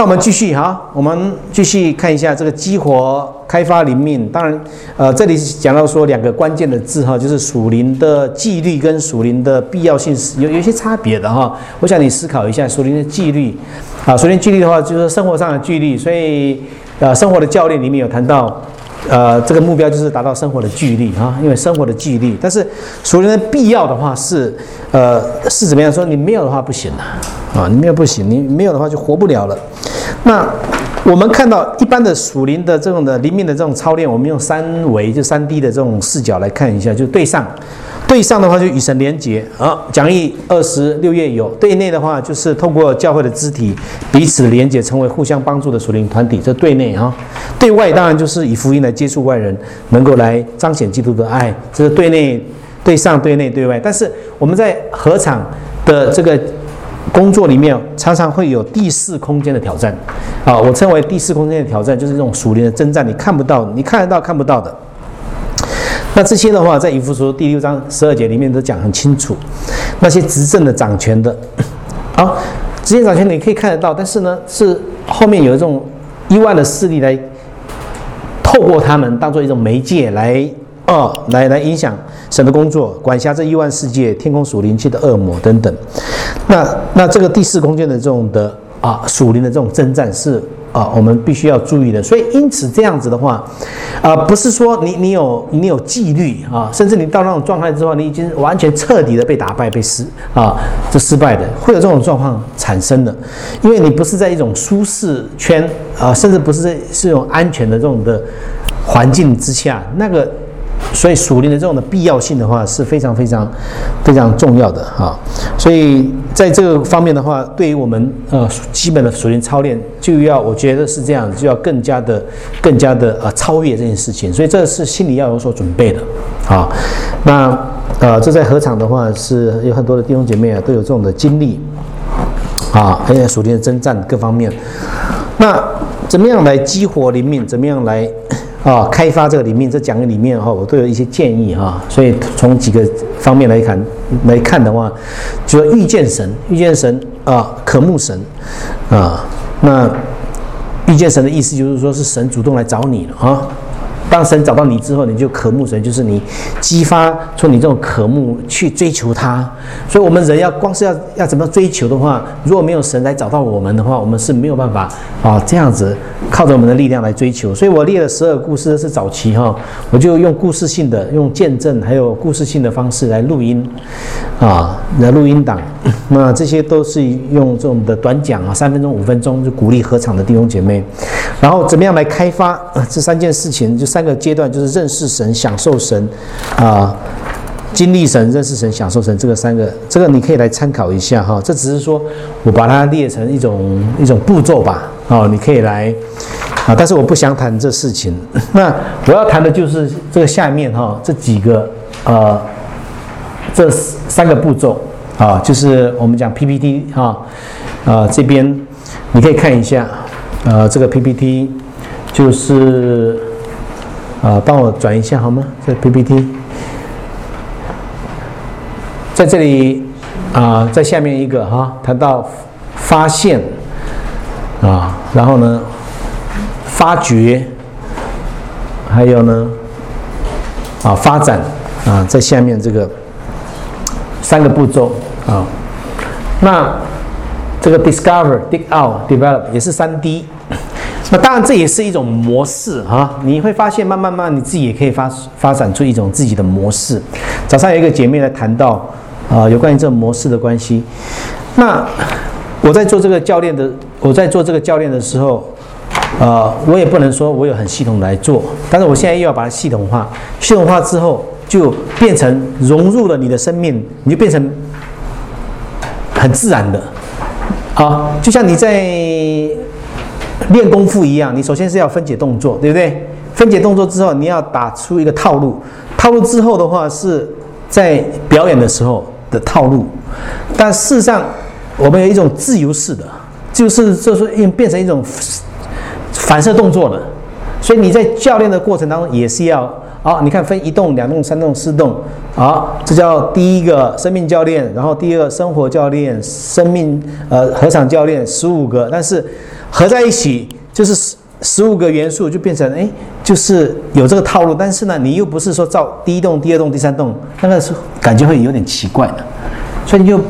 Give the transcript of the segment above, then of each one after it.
那我们继续哈，我们继续看一下这个激活开发灵命。当然，呃，这里讲到说两个关键的字哈，就是属灵的纪律跟属灵的必要性是有有些差别的哈。我想你思考一下，属灵的纪律啊，属灵纪律的话就是生活上的纪律，所以呃，生活的教练里面有谈到。呃，这个目标就是达到生活的纪律啊，因为生活的纪律。但是属灵的必要的话是，呃，是怎么样说？你没有的话不行的啊，你没有不行，你没有的话就活不了了。那我们看到一般的属灵的这种的灵命的这种操练，我们用三维就三 D 的这种视角来看一下，就对上。对上的话就与神连结啊，讲义二十六页有；对内的话就是透过教会的肢体彼此连结，成为互相帮助的属灵团体。这对内啊，对外当然就是以福音来接触外人，能够来彰显基督的爱。这是对内、对上、对内、对外。但是我们在合场的这个工作里面，常常会有第四空间的挑战啊，我称为第四空间的挑战，就是这种属灵的征战，你看不到，你看得到看不到的。那这些的话，在以弗所第六章十二节里面都讲很清楚，那些执政的掌权的，啊，执政掌权你可以看得到，但是呢，是后面有一种意外的势力来透过他们当做一种媒介来，哦，来来影响神的工作，管辖这亿万世界、天空属灵界的恶魔等等。那那这个第四空间的这种的啊属灵的这种征战是。啊，我们必须要注意的，所以因此这样子的话，啊，不是说你你有你有纪律啊，甚至你到那种状态之后，你已经完全彻底的被打败、被失啊，这失败的会有这种状况产生的，因为你不是在一种舒适圈啊，甚至不是在是一种安全的这种的环境之下，那个。所以属灵的这种的必要性的话是非常非常非常重要的哈。所以在这个方面的话，对于我们呃基本的属灵操练，就要我觉得是这样，就要更加的更加的呃超越这件事情。所以这是心里要有所准备的啊。那呃这在合场的话是有很多的弟兄姐妹啊都有这种的经历啊，而且属灵的征战各方面。那怎么样来激活灵命？怎么样来？啊，开发这个里面，这讲的里面哈，我都有一些建议哈。所以从几个方面来看来看的话，就说遇见神，遇见神啊，渴慕神啊。那遇见神的意思就是说，是神主动来找你了啊。当神找到你之后，你就渴慕神，就是你激发出你这种渴慕去追求他。所以，我们人要光是要要怎么追求的话，如果没有神来找到我们的话，我们是没有办法啊这样子靠着我们的力量来追求。所以我列了十二故事是早期哈，我就用故事性的、用见证还有故事性的方式来录音啊，来录音档。那这些都是用这种的短讲啊，三分钟、五分钟就鼓励合场的弟兄姐妹。然后怎么样来开发这三件事情？就三。三个阶段就是认识神、享受神，啊，经历神、认识神、享受神，这个三个，这个你可以来参考一下哈。这只是说我把它列成一种一种步骤吧，哦，你可以来啊，但是我不想谈这事情。那我要谈的就是这个下面哈这几个呃这三个步骤啊，就是我们讲 PPT 哈啊这边你可以看一下呃这个 PPT 就是。啊，帮我转一下好吗？这 PPT，在这里啊，在下面一个哈，谈到发现啊，然后呢，发掘，还有呢，啊，发展啊，在下面这个三个步骤啊，那这个 discover、dig out、develop 也是三 D。那当然，这也是一种模式啊！你会发现，慢慢慢，你自己也可以发发展出一种自己的模式。早上有一个姐妹来谈到啊，有关于这种模式的关系。那我在做这个教练的，我在做这个教练的时候，呃，我也不能说我有很系统来做，但是我现在又要把它系统化。系统化之后，就变成融入了你的生命，你就变成很自然的啊，就像你在。练功夫一样，你首先是要分解动作，对不对？分解动作之后，你要打出一个套路。套路之后的话，是在表演的时候的套路。但事实上，我们有一种自由式的，就是就是变变成一种反射动作了。所以你在教练的过程当中也是要啊，你看分一动、两动、三动、四动，啊，这叫第一个生命教练，然后第二个生活教练，生命呃合场教练十五个，但是。合在一起就是十十五个元素就变成哎，就是有这个套路。但是呢，你又不是说造第一栋、第二栋、第三栋，那个是感觉会有点奇怪的。所以你就，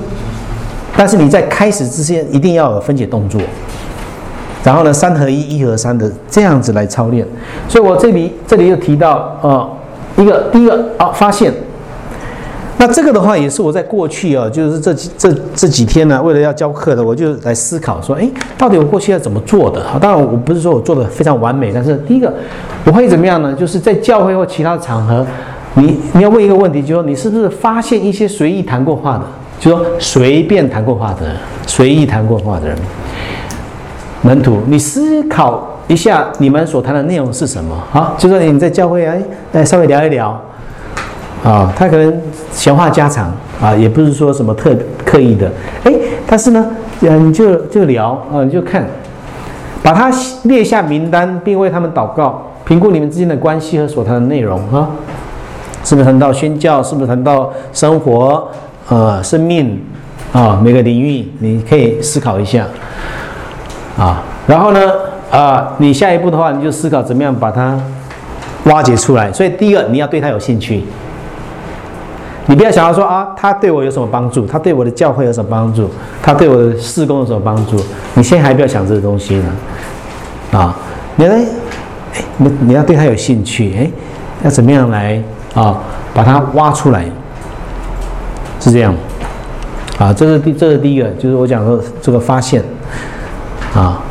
但是你在开始之前一定要有分解动作，然后呢，三合一、一合三的这样子来操练。所以我这里这里又提到呃，一个第一个啊发现。那这个的话也是我在过去啊，就是这几这这几天呢，为了要教课的，我就来思考说，哎，到底我过去要怎么做的？当然我不是说我做的非常完美，但是第一个我会怎么样呢？就是在教会或其他的场合，你你要问一个问题，就是说你是不是发现一些随意谈过话的，就说随便谈过话的人，随意谈过话的人，门徒，你思考一下你们所谈的内容是什么啊？就说你在教会哎，来稍微聊一聊。啊，他可能闲话家常啊，也不是说什么特刻意的，哎，但是呢，嗯，你就就聊啊，你就看，把他列下名单，并为他们祷告，评估你们之间的关系和所谈的内容啊，是不是谈到宣教？是不是谈到生活？呃，生命啊，每个领域你可以思考一下啊，然后呢，啊，你下一步的话，你就思考怎么样把它挖掘出来。所以第一个，你要对他有兴趣。你不要想要说啊，他对我有什么帮助？他对我的教会有什么帮助？他对我的事工有什么帮助？你现在还不要想这个东西呢，啊，你来，你你要对他有兴趣，哎，要怎么样来啊，把它挖出来，是这样，啊，这是第这是第一个，就是我讲的这个发现，啊，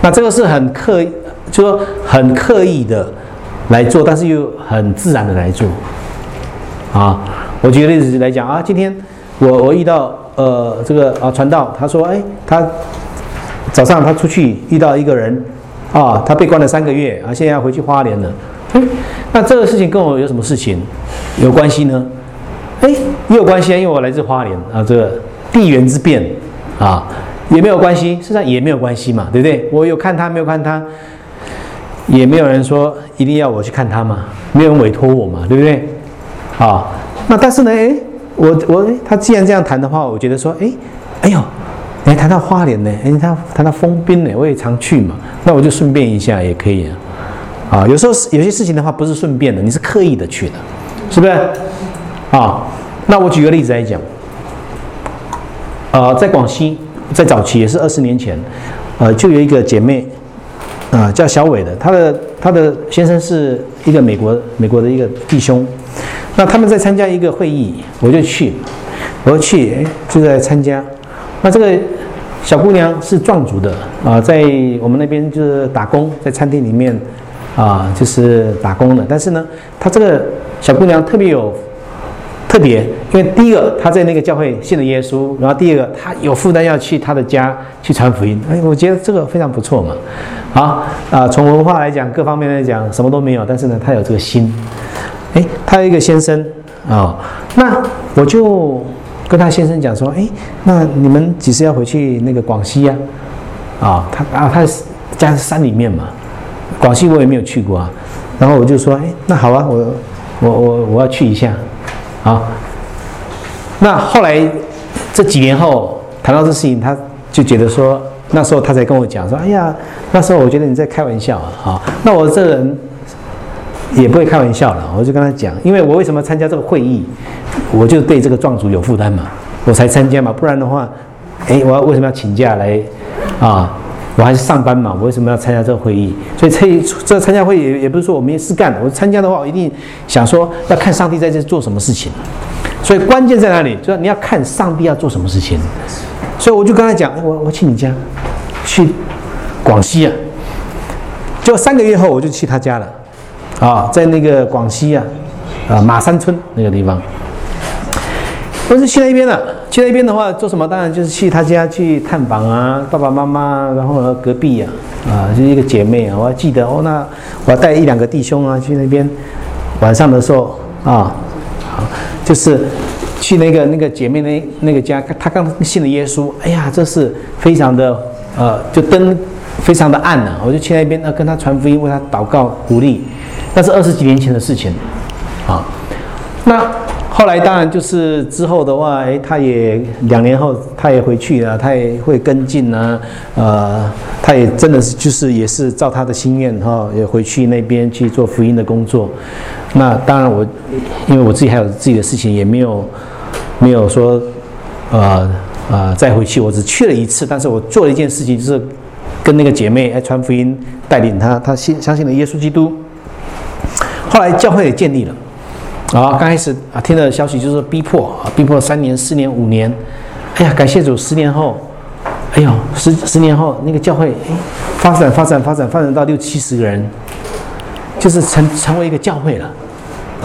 那这个是很刻意，就说很刻意的来做，但是又很自然的来做。啊，我举个例子来讲啊，今天我我遇到呃这个啊传道，他说哎他早上他出去遇到一个人啊，他被关了三个月啊，现在要回去花莲了。哎，那这个事情跟我有什么事情有关系呢？哎，也有关系啊，因为我来自花莲啊，这个地缘之变啊也没有关系，实际上也没有关系嘛，对不对？我有看他没有看他，也没有人说一定要我去看他嘛，没有人委托我嘛，对不对？啊，那但是呢，哎，我我他既然这样谈的话，我觉得说，哎，哎呦，哎谈到花莲呢，哎他谈到封滨呢，我也常去嘛，那我就顺便一下也可以啊，啊，有时候有些事情的话不是顺便的，你是刻意的去的，是不是？啊，那我举个例子来讲，呃，在广西，在早期也是二十年前，呃，就有一个姐妹，啊，叫小伟的，她的她的先生是一个美国美国的一个弟兄。那他们在参加一个会议，我就去，我就去，哎，就在参加。那这个小姑娘是壮族的啊，在我们那边就是打工，在餐厅里面啊，就是打工的。但是呢，她这个小姑娘特别有特别，因为第一个她在那个教会信了耶稣，然后第二个她有负担要去她的家去传福音。哎，我觉得这个非常不错嘛。好啊，从文化来讲，各方面来讲，什么都没有，但是呢，她有这个心。哎，他有一个先生啊，那我就跟他先生讲说，哎，那你们几时要回去那个广西呀？啊，他啊，他家是山里面嘛，广西我也没有去过啊。然后我就说，哎，那好啊，我我我我要去一下啊。那后来这几年后谈到这事情，他就觉得说，那时候他才跟我讲说，哎呀，那时候我觉得你在开玩笑啊。那我这人。也不会开玩笑了，我就跟他讲，因为我为什么参加这个会议，我就对这个壮族有负担嘛，我才参加嘛，不然的话，哎，我为什么要请假来啊？我还是上班嘛，我为什么要参加这个会议？所以这这参加会议也不是说我没事干，我参加的话，我一定想说要看上帝在这做什么事情。所以关键在哪里？就是你要看上帝要做什么事情。所以我就跟他讲，我我去你家，去广西啊，就三个月后我就去他家了。啊，在那个广西啊，啊马山村那个地方，我是去那边了。去那边的话，做什么？当然就是去他家去探访啊，爸爸妈妈，然后隔壁啊，啊，就是一个姐妹啊。我还记得哦，那我带一两个弟兄啊去那边。晚上的时候啊，就是去那个那个姐妹那那个家，她刚信了耶稣。哎呀，这是非常的呃，就灯非常的暗啊。我就去那边呢，跟她传福音，为她祷告鼓励。那是二十几年前的事情，啊，那后来当然就是之后的话，哎，他也两年后他也回去了，他也会跟进呢，呃，他也真的是就是也是照他的心愿哈，也回去那边去做福音的工作。那当然我因为我自己还有自己的事情，也没有没有说呃呃再回去，我只去了一次，但是我做了一件事情，就是跟那个姐妹哎传福音，带领她，她信相信了耶稣基督。后来教会也建立了。啊，刚开始啊，听到消息就是逼迫啊，逼迫三年、四年、五年。哎呀，感谢主，十年后，哎呦，十十年后那个教会哎，发展、发展、发展、发展到六七十个人，就是成成为一个教会了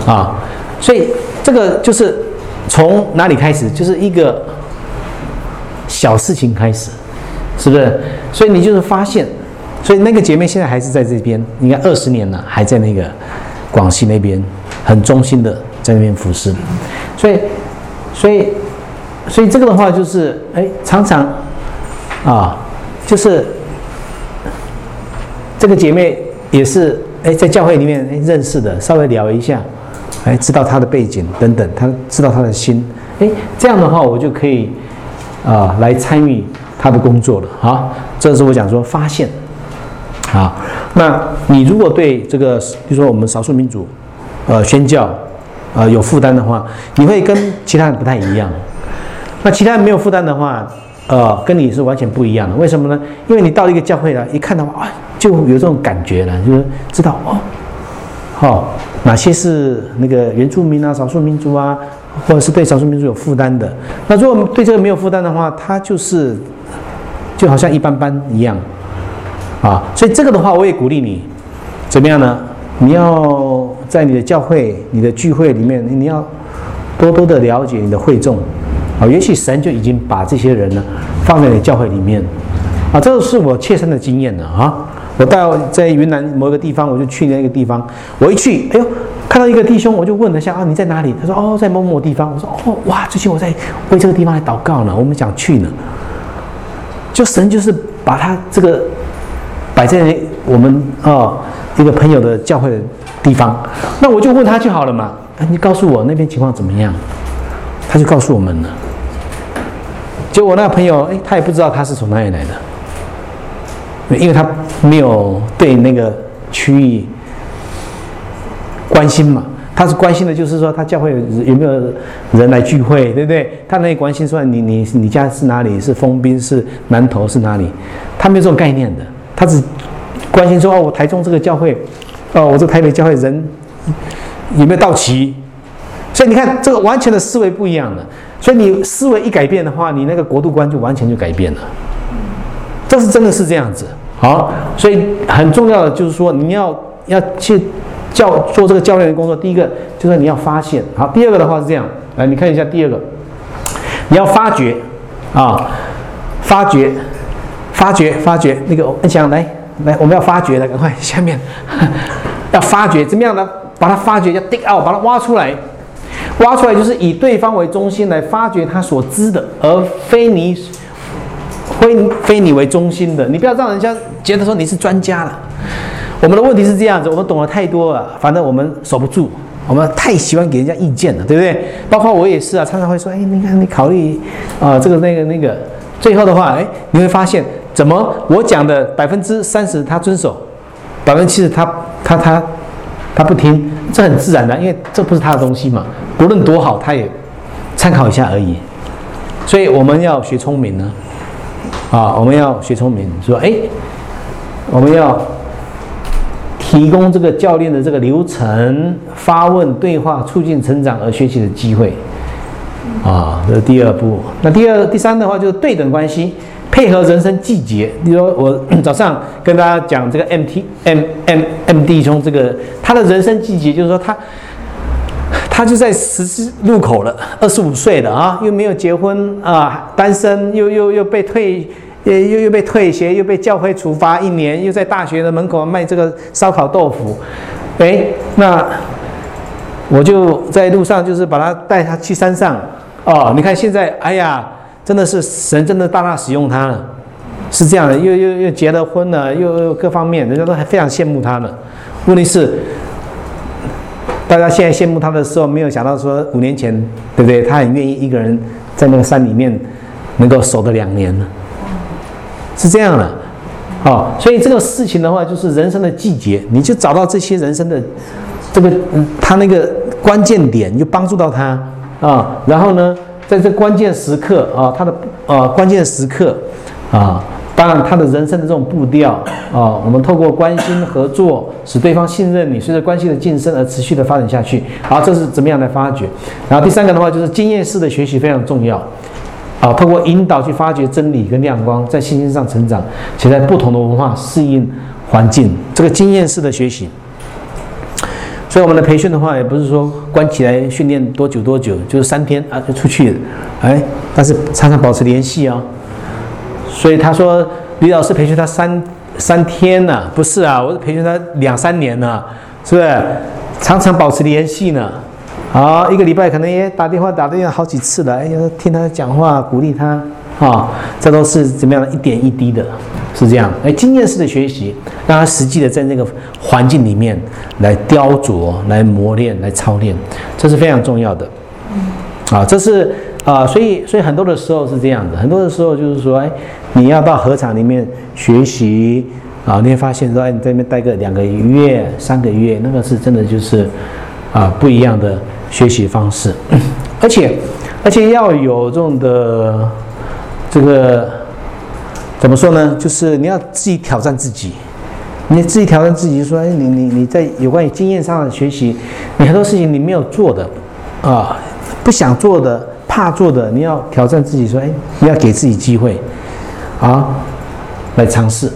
啊。所以这个就是从哪里开始，就是一个小事情开始，是不是？所以你就是发现，所以那个姐妹现在还是在这边，应该二十年了，还在那个广西那边。很忠心的在那边服侍，所以，所以，所以这个的话就是，哎，常常，啊，就是这个姐妹也是，哎，在教会里面认识的，稍微聊一下，哎，知道她的背景等等，她知道她的心，哎，这样的话我就可以啊来参与她的工作了，好，这是我讲说发现，好，那你如果对这个，比如说我们少数民族。呃，宣教，呃，有负担的话，你会跟其他人不太一样。那其他人没有负担的话，呃，跟你是完全不一样的。为什么呢？因为你到一个教会了，一看到啊，就有这种感觉了，就是知道哦，好，哪些是那个原住民啊、少数民族啊，或者是对少数民族有负担的。那如果对这个没有负担的话，他就是就好像一般般一样啊。所以这个的话，我也鼓励你，怎么样呢？你要在你的教会、你的聚会里面，你要多多的了解你的会众啊。也许神就已经把这些人呢放在你教会里面啊。这个是我切身的经验了啊。我到在云南某一个地方，我就去那个地方。我一去，哎呦，看到一个弟兄，我就问他下啊，你在哪里？他说哦，在某某地方。我说哦，哇，最近我在为这个地方来祷告呢，我们想去呢。就神就是把他这个摆在我们啊。一个朋友的教会的地方，那我就问他就好了嘛。你告诉我那边情况怎么样？他就告诉我们了。结果我那个朋友，哎，他也不知道他是从哪里来的，因为他没有对那个区域关心嘛。他是关心的，就是说他教会有没有人来聚会，对不对？他那关心说你你你家是哪里？是封滨是南投是哪里？他没有这种概念的，他只。关心说哦，我台中这个教会，哦，我这台北教会人有没有到齐？所以你看，这个完全的思维不一样的。所以你思维一改变的话，你那个国度观就完全就改变了。这是真的是这样子。好，所以很重要的就是说，你要要去教做这个教练的工作。第一个就是你要发现。好，第二个的话是这样，来你看一下第二个，你要发掘啊，发掘，发掘，发掘那个恩祥来。来，我们要发掘了，赶快下面要发掘，怎么样呢？把它发掘，要 dig out，把它挖出来。挖出来就是以对方为中心来发掘他所知的，而非你非非你为中心的。你不要让人家觉得说你是专家了。我们的问题是这样子，我们懂得太多了，反正我们守不住，我们太喜欢给人家意见了，对不对？包括我也是啊，常常会说，哎，你看你考虑啊，这个那个那个，最后的话，哎，你会发现。怎么？我讲的百分之三十他遵守，百分之七十他他他他不听，这很自然的，因为这不是他的东西嘛。不论多好，他也参考一下而已。所以我们要学聪明呢，啊，我们要学聪明，说哎，我们要提供这个教练的这个流程，发问、对话、促进成长而学习的机会，啊，这是第二步。那第二、第三的话就是对等关系。配合人生季节，比如说我早上跟大家讲这个 M T M M M D 兄，这个他的人生季节就是说他他就在十字路口了，二十五岁的啊，又没有结婚啊，单身，又又又被退，又又又被退学，又被教会处罚一年，又在大学的门口卖这个烧烤豆腐，哎，那我就在路上就是把他带他去山上哦，你看现在，哎呀。真的是神真的大大使用他了，是这样的，又又又结了婚了，又又各方面，人家都还非常羡慕他呢。问题是，大家现在羡慕他的时候，没有想到说五年前，对不对？他很愿意一个人在那个山里面能够守得两年呢，是这样的。哦，所以这个事情的话，就是人生的季节，你就找到这些人生的这个他那个关键点，就帮助到他啊。然后呢，在这关键时刻啊，他的呃关键时刻啊。当然，他的人生的这种步调啊，我们透过关心合作，使对方信任你，随着关系的晋升而持续的发展下去。好，这是怎么样来发掘？然后第三个的话，就是经验式的学习非常重要啊，透过引导去发掘真理跟亮光，在信心上成长，且在不同的文化适应环境，这个经验式的学习。所以我们的培训的话，也不是说关起来训练多久多久，就是三天啊就出去了，哎，但是常常保持联系哦。所以他说，李老师培训他三三天呢，不是啊，我是培训他两三年呢，是不是？常常保持联系呢，好，一个礼拜可能也打电话打电话好几次了，哎呀，听他讲话，鼓励他，啊，这都是怎么样的一点一滴的，是这样，哎，经验式的学习，让他实际的在那个环境里面来雕琢、来磨练、来操练，这是非常重要的，啊，这是。啊，所以所以很多的时候是这样的，很多的时候就是说，哎，你要到合场里面学习啊，你会发现说，哎，你在那边待个两个月、三个月，那个是真的就是啊不一样的学习方式，而且而且要有这种的这个怎么说呢？就是你要自己挑战自己，你自己挑战自己，说，哎，你你你在有关于经验上的学习，你很多事情你没有做的啊，不想做的。怕做的，你要挑战自己，说：“哎，你要给自己机会，啊，来尝试。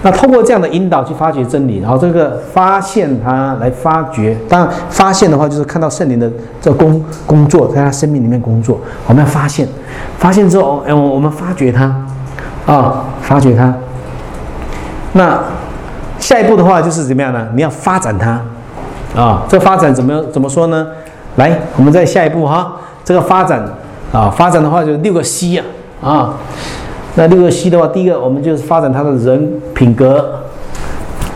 那通过这样的引导去发掘真理，然后这个发现它来发掘。当然，发现的话就是看到圣灵的这工工作在他生命里面工作。我们要发现，发现之后，哎，我们发掘它，啊，发掘它。那下一步的话就是怎么样呢？你要发展它，啊，这发展怎么怎么说呢？来，我们再下一步哈。这个发展啊，发展的话就六个 C 呀，啊，那六个 C 的话，第一个我们就是发展他的人品格，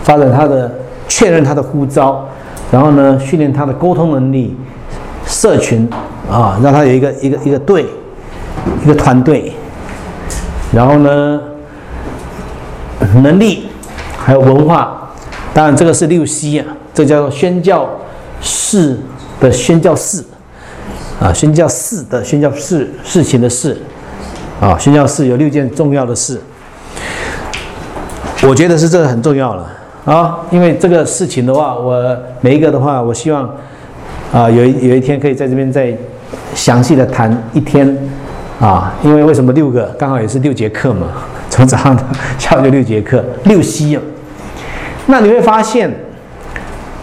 发展他的确认他的呼召，然后呢，训练他的沟通能力，社群啊，让他有一个一个一个队，一个团队，然后呢，能力还有文化，当然这个是六 C 啊，这叫做宣教士的宣教士。啊，宣教事的宣教事事情的事，啊，宣教事有六件重要的事，我觉得是这个很重要了啊，因为这个事情的话，我每一个的话，我希望啊，有一有一天可以在这边再详细的谈一天啊，因为为什么六个刚好也是六节课嘛，从早上到下午就六节课，六西啊，那你会发现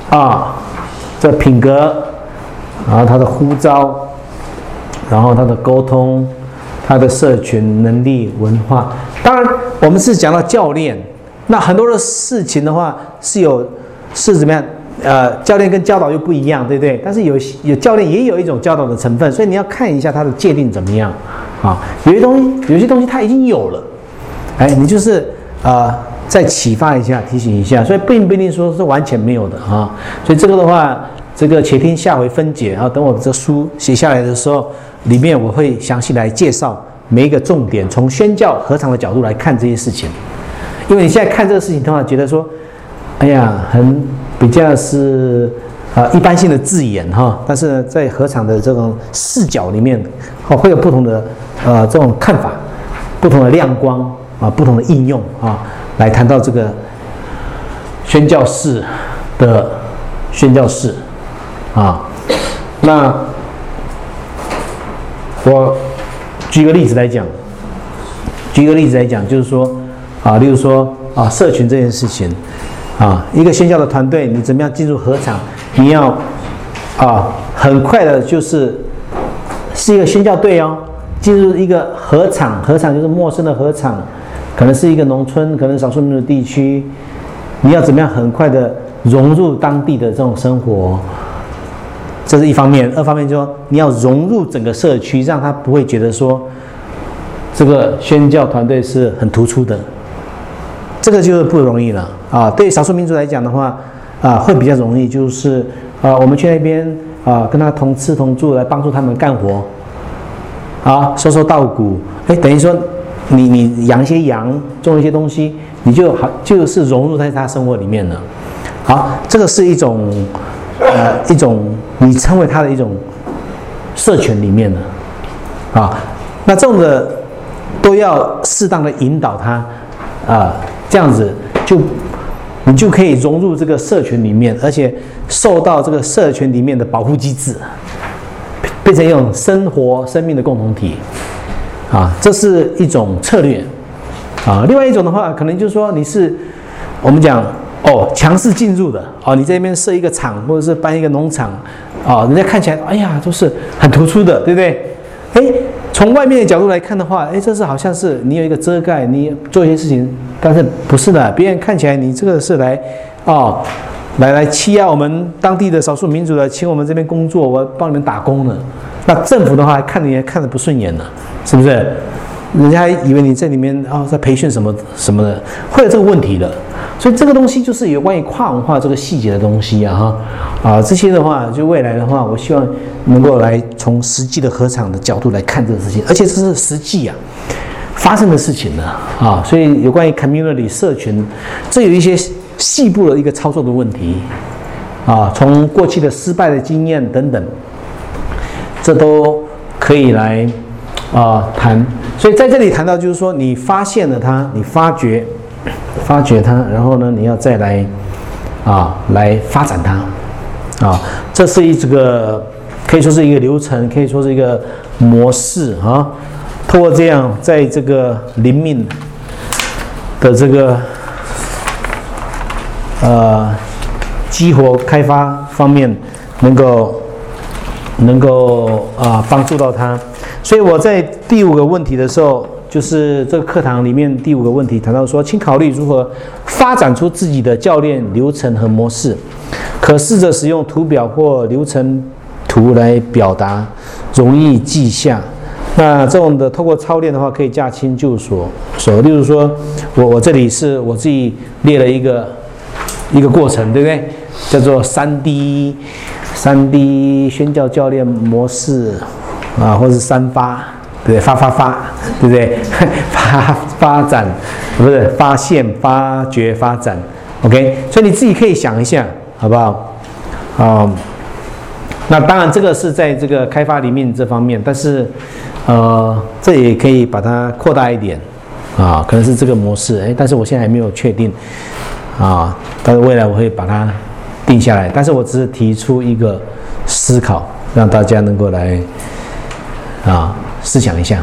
啊，这品格，然后他的呼召。然后他的沟通，他的社群能力、文化，当然我们是讲到教练，那很多的事情的话是有是怎么样？呃，教练跟教导又不一样，对不对？但是有有教练也有一种教导的成分，所以你要看一下他的界定怎么样啊？有些东西，有些东西他已经有了，哎，你就是呃再启发一下、提醒一下，所以并不一定说是完全没有的啊。所以这个的话，这个且听下回分解啊。等我这书写下来的时候。里面我会详细来介绍每一个重点，从宣教合场的角度来看这些事情。因为你现在看这个事情的话，觉得说，哎呀，很比较是啊一般性的字眼哈，但是呢在合场的这种视角里面，哦会有不同的呃这种看法，不同的亮光啊，不同的应用啊，来谈到这个宣教士的宣教士啊，那。我举个例子来讲，举个例子来讲，就是说，啊，例如说啊，社群这件事情，啊，一个宣教的团队，你怎么样进入合场？你要啊，很快的，就是是一个宣教队哦，进入一个合场，合场就是陌生的合场，可能是一个农村，可能少数民族地区，你要怎么样很快的融入当地的这种生活？这是一方面，二方面就是说你要融入整个社区，让他不会觉得说这个宣教团队是很突出的，这个就是不容易了啊。对少数民族来讲的话，啊，会比较容易，就是啊，我们去那边啊，跟他同吃同住，来帮助他们干活，啊，收收稻谷，哎，等于说你你养一些羊，种一些东西，你就好就是融入在他生活里面了。好，这个是一种呃一种你称为他的一种社群里面的啊，那这种的都要适当的引导他啊，这样子就。你就可以融入这个社群里面，而且受到这个社群里面的保护机制，变成一种生活生命的共同体，啊，这是一种策略，啊，另外一种的话，可能就是说你是我们讲哦强势进入的，哦，你这边设一个厂或者是搬一个农场，啊，人家看起来哎呀都是很突出的，对不对？哎。从外面的角度来看的话，哎，这是好像是你有一个遮盖，你做一些事情，但是不是的，别人看起来你这个是来，哦，来来欺压我们当地的少数民族的，请我们这边工作，我帮你们打工的。那政府的话看你也看得不顺眼呢，是不是？人家还以为你在里面啊，在培训什么什么的，会有这个问题的。所以这个东西就是有关于跨文化这个细节的东西啊，哈，啊，这些的话，就未来的话，我希望能够来从实际的合场的角度来看这个事情，而且这是实际啊发生的事情呢，啊，所以有关于 community 社群，这有一些细部的一个操作的问题，啊，从过去的失败的经验等等，这都可以来啊谈。所以在这里谈到就是说，你发现了它，你发觉。发掘它，然后呢，你要再来啊，来发展它啊，这是一这个可以说是一个流程，可以说是一个模式啊。通过这样，在这个灵命的这个呃激活开发方面，能够能够啊帮助到他。所以我在第五个问题的时候。就是这个课堂里面第五个问题谈到说，请考虑如何发展出自己的教练流程和模式，可试着使用图表或流程图来表达，容易记下。那这种的透过操练的话，可以驾轻就熟。熟，例如说我我这里是我自己列了一个一个过程，对不对？叫做三 D 三 D 宣教教练模式啊，或者是三发。对，发发发，对不对？发发展，不是发现、发掘、发展。OK，所以你自己可以想一下，好不好？啊，那当然这个是在这个开发里面这方面，但是呃，这也可以把它扩大一点啊，可能是这个模式。哎，但是我现在还没有确定啊，但是未来我会把它定下来。但是我只是提出一个思考，让大家能够来啊。思想一下。